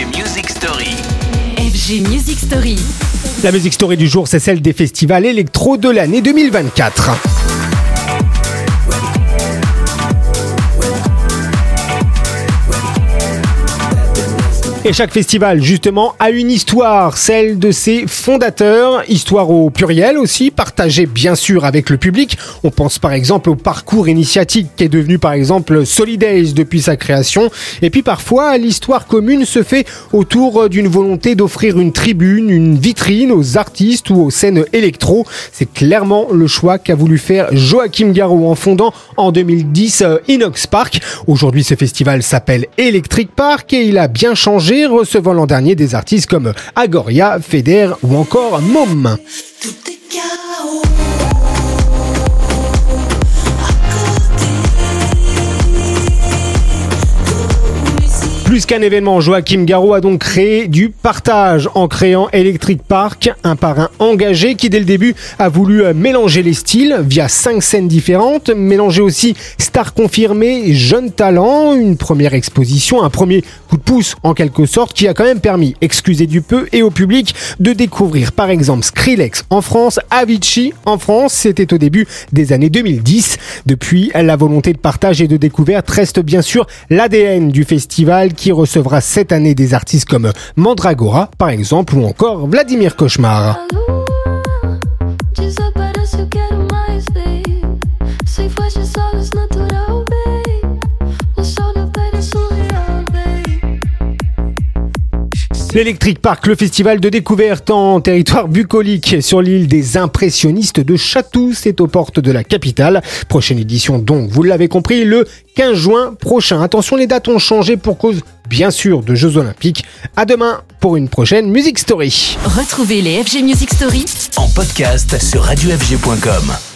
FG Music Story. FG Music Story. La musique story du jour, c'est celle des festivals électro de l'année 2024. Et chaque festival, justement, a une histoire, celle de ses fondateurs, histoire au pluriel aussi, partagée bien sûr avec le public. On pense par exemple au parcours initiatique qui est devenu par exemple Solidays depuis sa création. Et puis parfois, l'histoire commune se fait autour d'une volonté d'offrir une tribune, une vitrine aux artistes ou aux scènes électro. C'est clairement le choix qu'a voulu faire Joachim Garraud en fondant en 2010 euh, Inox Park. Aujourd'hui, ce festival s'appelle Electric Park et il a bien changé recevant l'an dernier des artistes comme Agoria, Feder ou encore Mom. Plus qu'un événement, Joachim Garraud a donc créé du partage en créant Electric Park, un parrain engagé qui dès le début a voulu euh, mélanger les styles via cinq scènes différentes, mélanger aussi stars confirmées, jeunes talents, une première exposition, un premier coup de pouce en quelque sorte qui a quand même permis, excusez du peu, et au public de découvrir par exemple Skrillex en France, Avicii en France, c'était au début des années 2010. Depuis, la volonté de partage et de découverte reste bien sûr l'ADN du festival qui recevra cette année des artistes comme Mandragora, par exemple, ou encore Vladimir Cauchemar. L'Electric Park, le festival de découverte en territoire bucolique sur l'île des impressionnistes de Chatou, c'est aux portes de la capitale. Prochaine édition donc, vous l'avez compris, le 15 juin prochain. Attention, les dates ont changé pour cause bien sûr de Jeux Olympiques. À demain pour une prochaine Music Story. Retrouvez les FG Music Story En podcast sur radiofg.com.